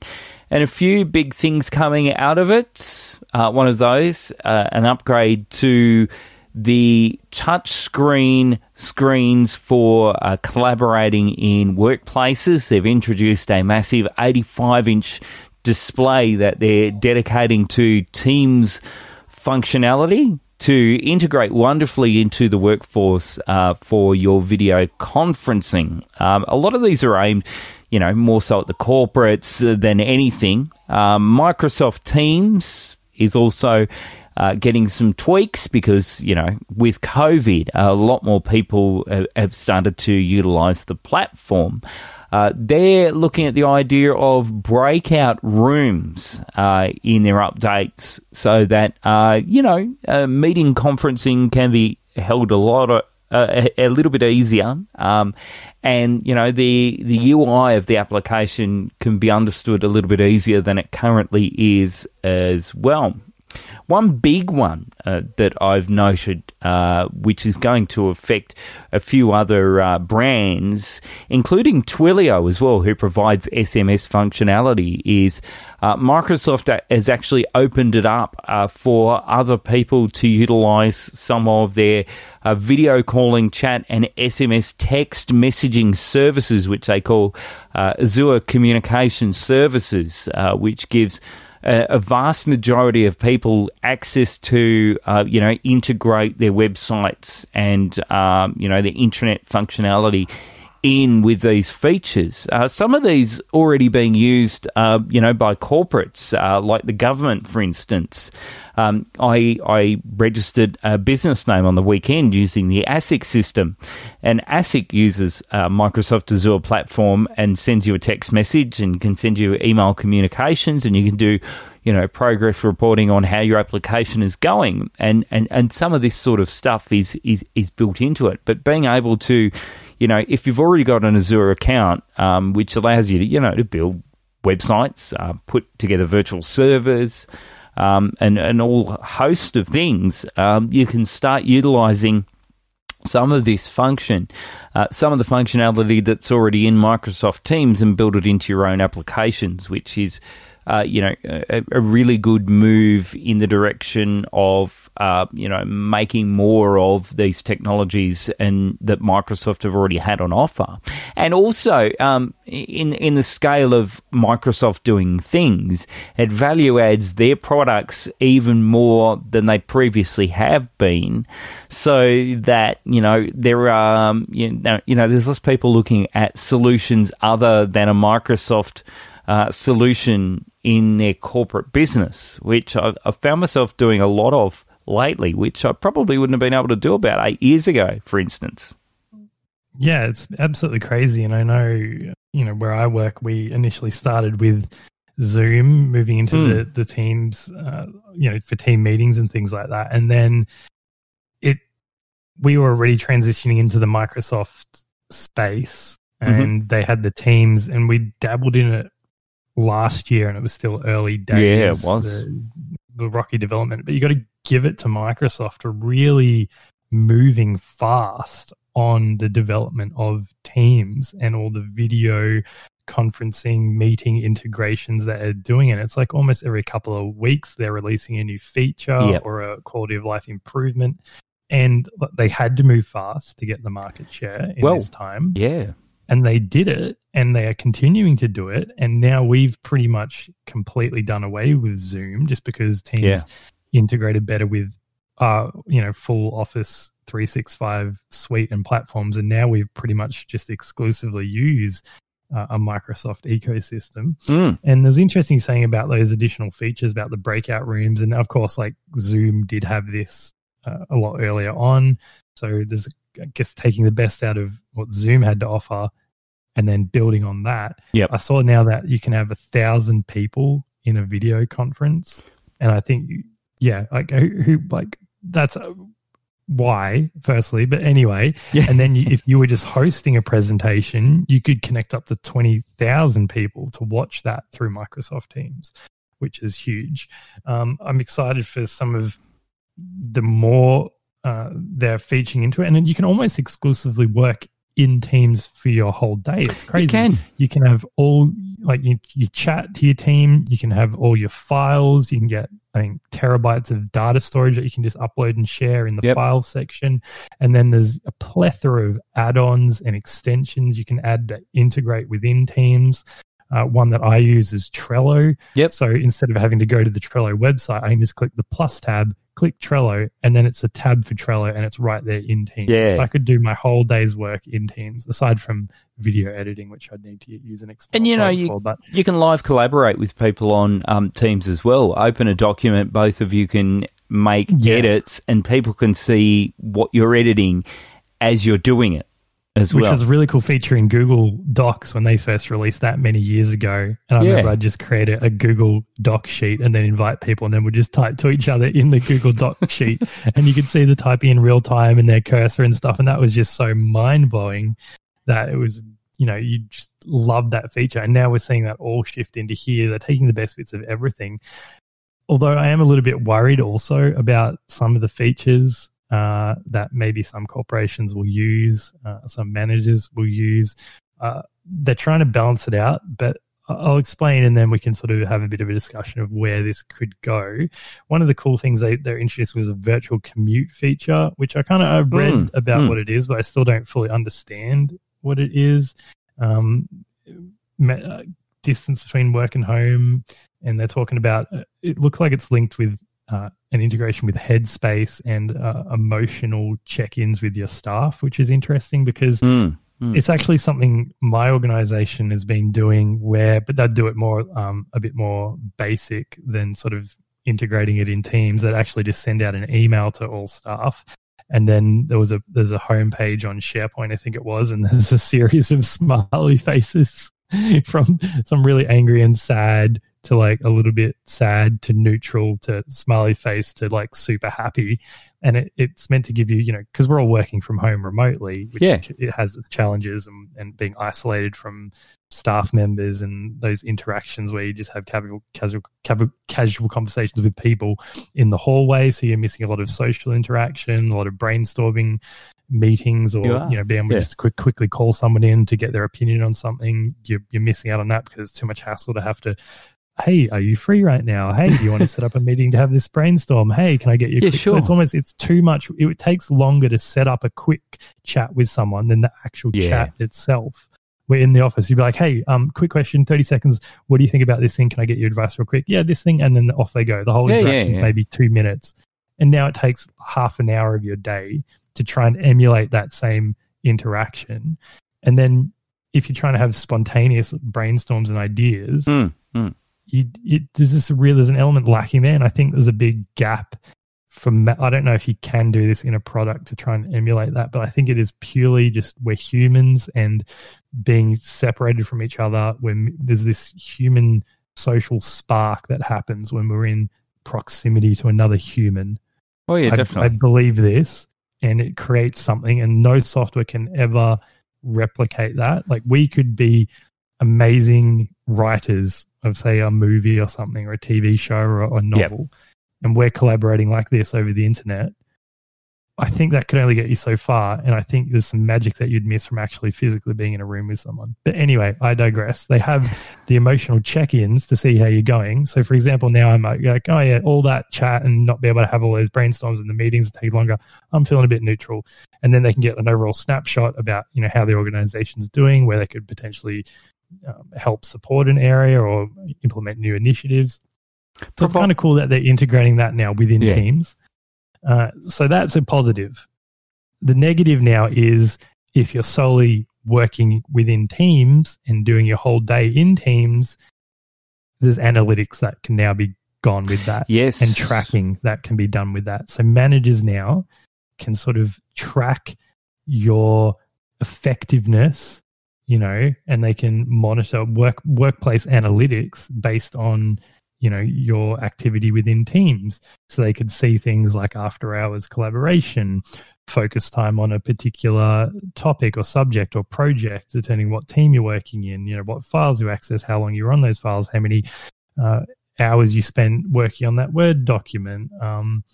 And a few big things coming out of it. Uh, one of those, uh, an upgrade to the touchscreen screens for uh, collaborating in workplaces. They've introduced a massive 85 inch display that they're dedicating to Teams functionality to integrate wonderfully into the workforce uh, for your video conferencing. Um, a lot of these are aimed, you know, more so at the corporates than anything. Um, Microsoft Teams is also uh, getting some tweaks because, you know, with COVID, a lot more people have started to utilize the platform. Uh, they're looking at the idea of breakout rooms uh, in their updates so that, uh, you know, uh, meeting conferencing can be held a lot of, uh, a, a, little bit easier, um, and you know the the UI of the application can be understood a little bit easier than it currently is as well. One big one uh, that I've noted, uh, which is going to affect a few other uh, brands, including Twilio as well, who provides SMS functionality, is uh, Microsoft has actually opened it up uh, for other people to utilize some of their uh, video calling, chat, and SMS text messaging services, which they call Azure Communication Services, which gives a, vast majority of people access to, uh, you know, integrate their websites and, um, you know, the internet functionality in with these features. Uh, some of these already being used, uh, you know, by corporates, uh, like the government, for instance. Um, I, I registered a business name on the weekend using the ASIC system, and ASIC uses uh, Microsoft Azure platform and sends you a text message and can send you email communications, and you can do you know progress reporting on how your application is going and and and some of this sort of stuff is is is built into it but being able to you know, if you've already got an Azure account, um, which allows you to, you know, to build websites, uh, put together virtual servers, um, and and all host of things, um, you can start utilizing some of this function, uh, some of the functionality that's already in Microsoft Teams, and build it into your own applications, which is uh, you know, a, a, really good move in the direction of, uh, you know, making more of these technologies and that Microsoft have already had on offer. And also, um, in, in the scale of Microsoft doing things, it value adds their products even more than they previously have been. So that, you know, there are, um, you know, you know, there's less people looking at solutions other than a Microsoft uh, solution in their corporate business, which I've, I've, found myself doing a lot of lately, which I probably wouldn't have been able to do about eight years ago, for instance. Yeah, it's absolutely crazy. And I know, you know, where I work, we initially started with Zoom, moving into Mm. the the teams, uh, you know, for team meetings and things like that. And then it, we were already transitioning into the Microsoft space, Mhm. and they had the teams, and we dabbled in it last year, and it was still early days. Yeah, it was. the, the rocky development. But you got to give it to Microsoft for really moving fast on the development of Teams and all the video conferencing meeting integrations that are doing it. It's like almost every couple of weeks they're releasing a new feature Yep. or a quality of life improvement. And they had to move fast to get the market share in Well, this time. Yeah. And they did it and they are continuing to do it. And now we've pretty much completely done away with Zoom just because Teams Yeah. integrated better with uh, you know, full Office 365 suite and platforms. And now we've pretty much just exclusively use uh, a Microsoft ecosystem. Mm. And there's interesting saying about those additional features about the breakout rooms. And of course, like Zoom did have this uh, a lot earlier on. So there's, I guess, taking the best out of what Zoom had to offer and then building on that. Yep. I saw now that you can have a thousand people in a video conference. And I think, yeah, like who, who like that's uh, why, firstly. But anyway, Yeah. and then you, if you were just hosting a presentation, you could connect up to 20,000 people to watch that through Microsoft Teams, which is huge. Um, I'm excited for some of the more uh, they're featuring into it. And then you can almost exclusively work in Teams for your whole day. It's crazy You can. you can have all like you, you chat to your team you can have all your files you can get i think terabytes of data storage that you can just upload and share in the Yep. file section and then there's a plethora of add-ons and extensions you can add that integrate within teams uh, one that i use is trello Yep. so instead of having to go to the trello website i can just click the plus tab click trello and then it's a tab for trello and it's right there in teams Yeah. i could do my whole day's work in teams aside from video editing which i'd need to use an external And you know, you- for, but You can live collaborate with people on um, Teams as well. Open a document, both of you can make Yes. edits, and people can see what you're editing as you're doing it as which well. was a really cool feature in Google Docs when they first released that many years ago. And I Yeah. remember I'd just create a, a Google Doc sheet and then invite people, and then we'd just type to each other in the Google Doc sheet, and you could see the typing in real time and their cursor and stuff. And that was just so mind blowing that it was, you know, you just loved that feature. And now we're seeing that all shift into here. They're taking the best bits of everything. Although I am a little bit worried also about some of the features uh, that maybe some corporations will use, uh, some managers will use. Uh, they're trying to balance it out, but I'll explain and then we can sort of have a bit of a discussion of where this could go. One of the cool things they, they introduced was a virtual commute feature, which I kind of I've read Mm, about mm. what it is, but I still don't fully understand what it is. Um, uh, distance between work and home, and they're talking about uh, it looks like it's linked with uh, an integration with Headspace and uh, emotional check-ins with your staff, which is interesting because Mm, mm. it's actually something my organization has been doing where, but they'd do it more, um, a bit more basic than sort of integrating it in Teams. That actually just send out an email to all staff. And then there was a there's a homepage on SharePoint, I think it was, and there's a series of smiley faces from some really angry and sad to like a little bit sad to neutral to smiley face to like super happy and it, it's meant to give you you know because we're all working from home remotely which Yeah. it has its challenges and, and being isolated from staff members and those interactions where you just have casual casual casual, casual conversations with people in the hallway so you're missing a lot of social interaction a lot of brainstorming meetings or You you know being able to yeah. just quick, quickly call someone in to get their opinion on something you're, you're missing out on that because it's too much hassle to have to hey are you free right now? Hey do you want to set up a meeting to have this brainstorm? Hey can i get you Yeah, quick-" sure. it's almost it's too much. It takes longer to set up a quick chat with someone than the actual Yeah. chat itself. We're in the office. You'd be like hey um quick question 30 seconds. What do you think about this thing? Can i get your advice real quick? Yeah this thing and then off they go. The whole Yeah, yeah, interaction's yeah. maybe two minutes. And now it takes half an hour of your day to try and emulate that same interaction. And then if you're trying to have spontaneous brainstorms and ideas Mm, mm. You, it, there's this real there's an element lacking there and i think there's a big gap for I don't know if you can do this in a product to try and emulate that, but I think it is purely just we're humans and being separated from each other when there's this human social spark that happens when we're in proximity to another human. Oh yeah, I, definitely. I believe this, and it creates something, and no software can ever replicate that. Like we could be amazing writers of say a movie or something or a TV show or a novel. Yep and we're collaborating like this over the internet, I think that could only get you so far. And I think there's some magic that you'd miss from actually physically being in a room with someone. But anyway, I digress. They have the emotional check ins to see how you're going. So, for example, now I'm like, oh, yeah, all that chat and not be able to have all those brainstorms and the meetings take longer. I'm feeling a bit neutral. And then they can get an overall snapshot about, you know, how the organization's doing, where they could potentially um, help support an area or implement new initiatives. So it's kind of cool that they're integrating that now within yeah. Teams. Uh, so that's a positive. The negative now is if you're solely working within Teams and doing your whole day in Teams, there's analytics that can now be gone with that. Yes. And tracking that can be done with that. So managers now can sort of track your effectiveness, you know, and they can monitor work workplace analytics based on you know your activity within teams. So they could see things like after hours collaboration focus time on a particular topic or subject or project determining what team you're working in you know what files you access how long you're on those files how many uh, hours you spend working on that word document. Um,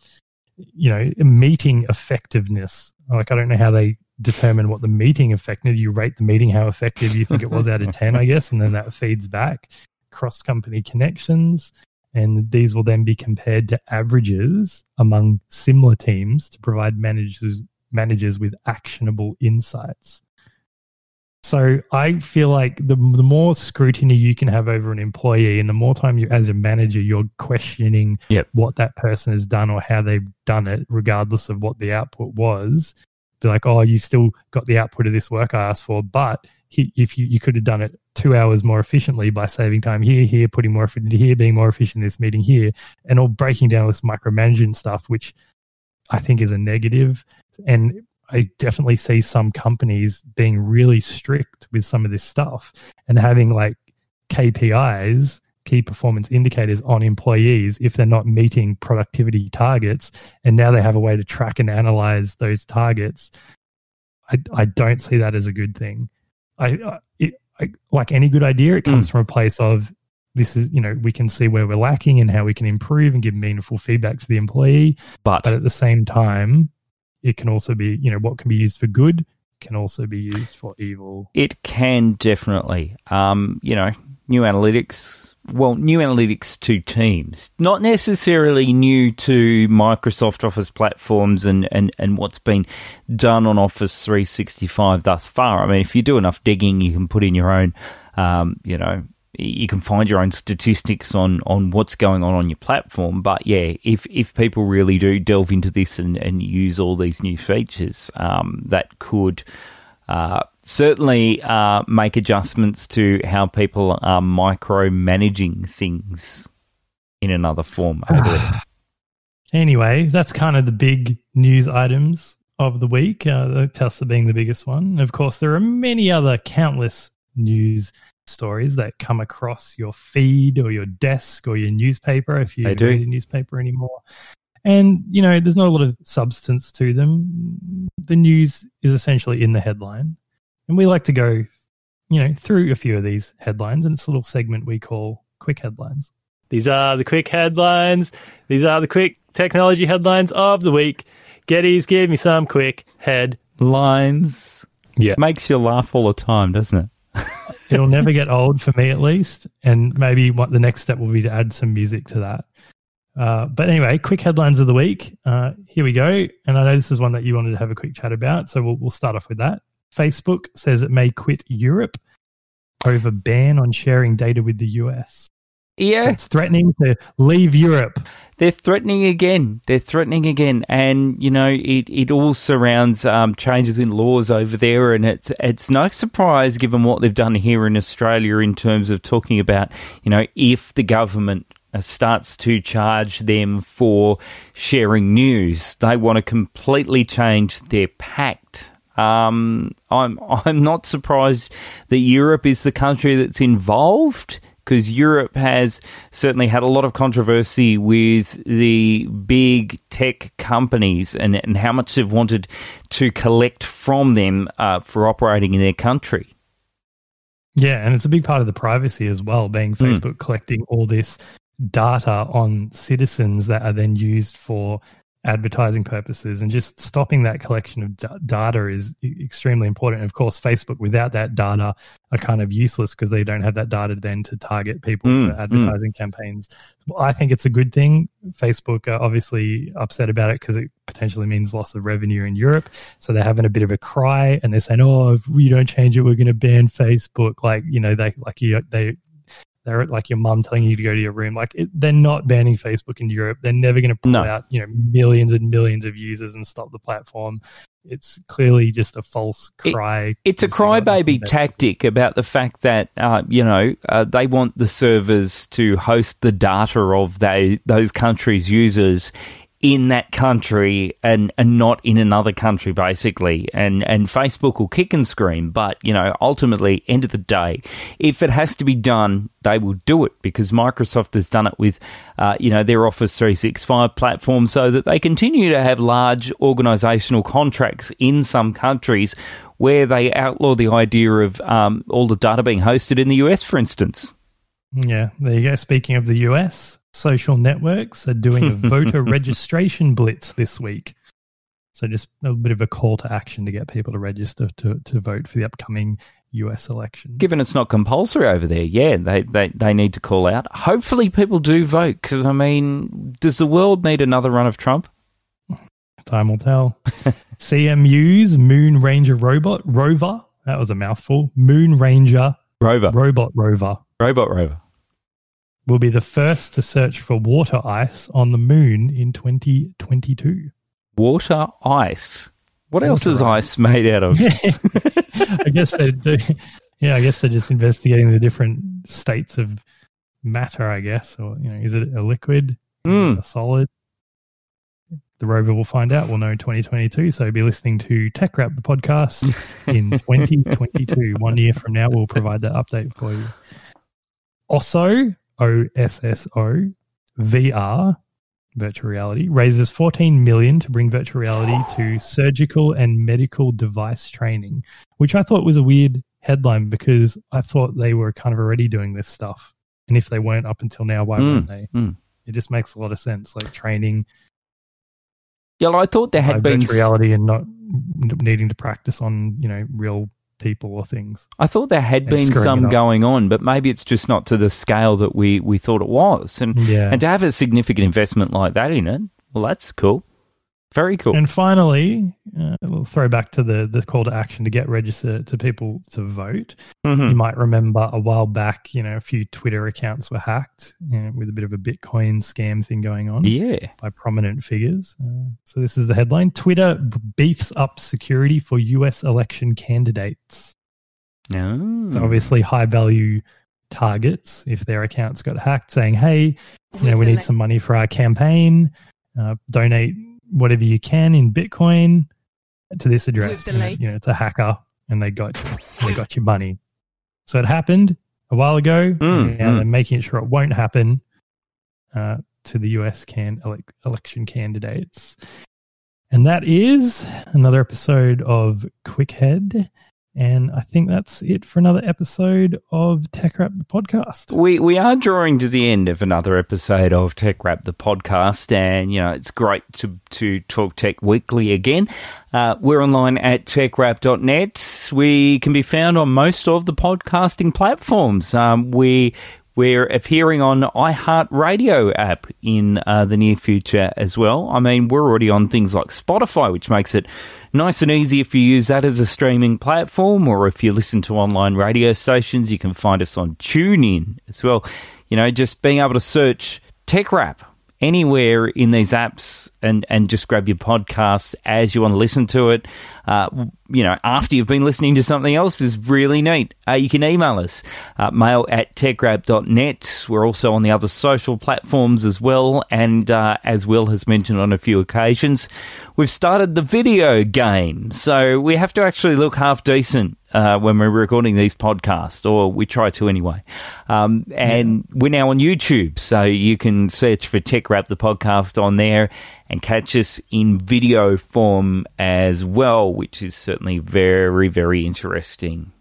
you know meeting effectiveness. Like i don't know how they determine what the meeting effective you rate the meeting how effective you think it was out of 10 i guess and then that feeds back cross company connections. And these will then be compared to averages among similar teams to provide managers, managers with actionable insights. So I feel like the the more scrutiny you can have over an employee, and the more time you, as a manager, you're questioning yep. what that person has done or how they've done it, regardless of what the output was. Be like, oh, you still got the output of this work I asked for, but he, if you, you could have done it two hours more efficiently by saving time here, here, putting more effort into here, being more efficient in this meeting here, and all breaking down this micromanagement stuff, which I think is a negative. And I definitely see some companies being really strict with some of this stuff and having like KPIs, key performance indicators on employees if they're not meeting productivity targets. And now they have a way to track and analyze those targets. I, I don't see that as a good thing. I, it, I, like any good idea, it comes mm. from a place of this is, you know, we can see where we're lacking and how we can improve and give meaningful feedback to the employee. But, but at the same time, it can also be, you know, what can be used for good can also be used for evil. It can definitely. Um, you know, new analytics well, new analytics to Teams, not necessarily new to Microsoft Office platforms and, and, and what's been done on Office 365 thus far. I mean, if you do enough digging, you can put in your own, um, you know, you can find your own statistics on, on what's going on on your platform. But yeah, if, if people really do delve into this and, and use all these new features, um, that could uh, certainly uh, make adjustments to how people are micromanaging things in another form. anyway, that's kind of the big news items of the week, uh, Tesla being the biggest one. Of course, there are many other countless news stories that come across your feed or your desk or your newspaper if you they do. read a newspaper anymore. And, you know, there's not a lot of substance to them. The news is essentially in the headline. And we like to go, you know, through a few of these headlines, and it's a little segment we call quick headlines. These are the quick headlines. These are the quick technology headlines of the week. Geddes, give me some quick headlines. Yeah. Makes you laugh all the time, doesn't it? It'll never get old for me, at least. And maybe what the next step will be to add some music to that. Uh, but anyway, quick headlines of the week. Uh, here we go. And I know this is one that you wanted to have a quick chat about. So we'll, we'll start off with that. Facebook says it may quit Europe over ban on sharing data with the US. Yeah. So it's threatening to leave Europe. They're threatening again. They're threatening again. And, you know, it, it all surrounds um, changes in laws over there. And it's, it's no surprise given what they've done here in Australia in terms of talking about, you know, if the government uh, starts to charge them for sharing news. They want to completely change their pact. Um, I'm I'm not surprised that Europe is the country that's involved because Europe has certainly had a lot of controversy with the big tech companies and, and how much they've wanted to collect from them uh, for operating in their country. Yeah, and it's a big part of the privacy as well, being Facebook mm. collecting all this data on citizens that are then used for advertising purposes and just stopping that collection of d- data is extremely important. Of course, Facebook without that data are kind of useless because they don't have that data then to target people mm, for advertising mm. campaigns. Well, I think it's a good thing. Facebook are obviously upset about it because it potentially means loss of revenue in Europe. So they're having a bit of a cry and they're saying, "Oh, if we don't change it, we're going to ban Facebook." Like you know, they like you they they're like your mum telling you to go to your room. Like it, they're not banning Facebook in Europe. They're never going to pull no. out you know millions and millions of users and stop the platform. It's clearly just a false cry. It, it's a crybaby tactic about the fact that uh, you know uh, they want the servers to host the data of they, those countries' users in that country and, and not in another country, basically. And, and Facebook will kick and scream, but, you know, ultimately, end of the day, if it has to be done, they will do it because Microsoft has done it with, uh, you know, their Office 365 platform so that they continue to have large organizational contracts in some countries where they outlaw the idea of um, all the data being hosted in the US, for instance. Yeah, there you go. Speaking of the US, social networks are doing a voter registration blitz this week. So just a bit of a call to action to get people to register to, to vote for the upcoming US election. Given it's not compulsory over there, yeah, they, they, they need to call out. Hopefully people do vote because, I mean, does the world need another run of Trump? Time will tell. CMU's MoonRanger robot rover, that was a mouthful. MoonRanger rover. Robot rover. Robot rover will be the first to search for water ice on the moon in 2022. Water ice? What water else is ice. ice made out of? I guess they do. Yeah, I guess they're just investigating the different states of matter, I guess. Or, you know, is it a liquid, mm. a solid? The rover will find out. We'll know in 2022. So be listening to TechWrap, the podcast, in 2022. One year from now, we'll provide that update for you. Also, OSSO VR virtual reality raises 14 million to bring virtual reality to surgical and medical device training, which I thought was a weird headline because I thought they were kind of already doing this stuff. And if they weren't up until now, why mm, weren't they? Mm. It just makes a lot of sense, like training. Yeah, well, I thought there had been reality and not needing to practice on you know real people or things. I thought there had been some going on, but maybe it's just not to the scale that we, we thought it was. And yeah. and to have a significant investment like that in it, well, that's cool. Very cool. And finally, uh, we'll throw back to the, the call to action to get registered to people to vote. Mm-hmm. You might remember a while back, you know, a few Twitter accounts were hacked you know, with a bit of a Bitcoin scam thing going on. Yeah. By prominent figures. Uh, so this is the headline Twitter beefs up security for US election candidates. Oh. So obviously, high value targets, if their accounts got hacked, saying, hey, you know, we need some money for our campaign. Uh, donate whatever you can in Bitcoin to this address. And, you know, it's a hacker, and they got you. They got your money. So it happened a while ago. Mm, and mm. they're making sure it won't happen uh, to the US can ele- election candidates. And that is another episode of Quickhead. And I think that's it for another episode of TechWrap the podcast. We we are drawing to the end of another episode of TechWrap the podcast, and you know it's great to to talk tech weekly again. Uh, we're online at techwrap.net. We can be found on most of the podcasting platforms. Um, we we're appearing on iHeartRadio app in uh, the near future as well. I mean, we're already on things like Spotify, which makes it nice and easy if you use that as a streaming platform, or if you listen to online radio stations, you can find us on TuneIn as well. You know, just being able to search TechWrap anywhere in these apps and, and just grab your podcast as you want to listen to it. Uh, you know, after you've been listening to something else is really neat. Uh, you can email us, uh, mail at techwrap.net. We're also on the other social platforms as well. And uh, as Will has mentioned on a few occasions, we've started the video game. So we have to actually look half decent uh, when we're recording these podcasts, or we try to anyway. Um, and yeah. we're now on YouTube, so you can search for TechWrap the podcast on there and catch us in video form as well, which is certainly very, very interesting.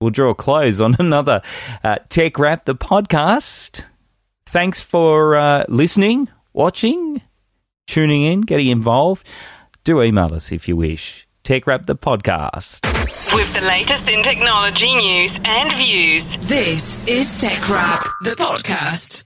We'll draw a close on another uh, TechWrap the podcast. Thanks for uh, listening, watching, tuning in, getting involved. Do email us if you wish. TechWrap the podcast with the latest in technology news and views. This is TechWrap, the podcast.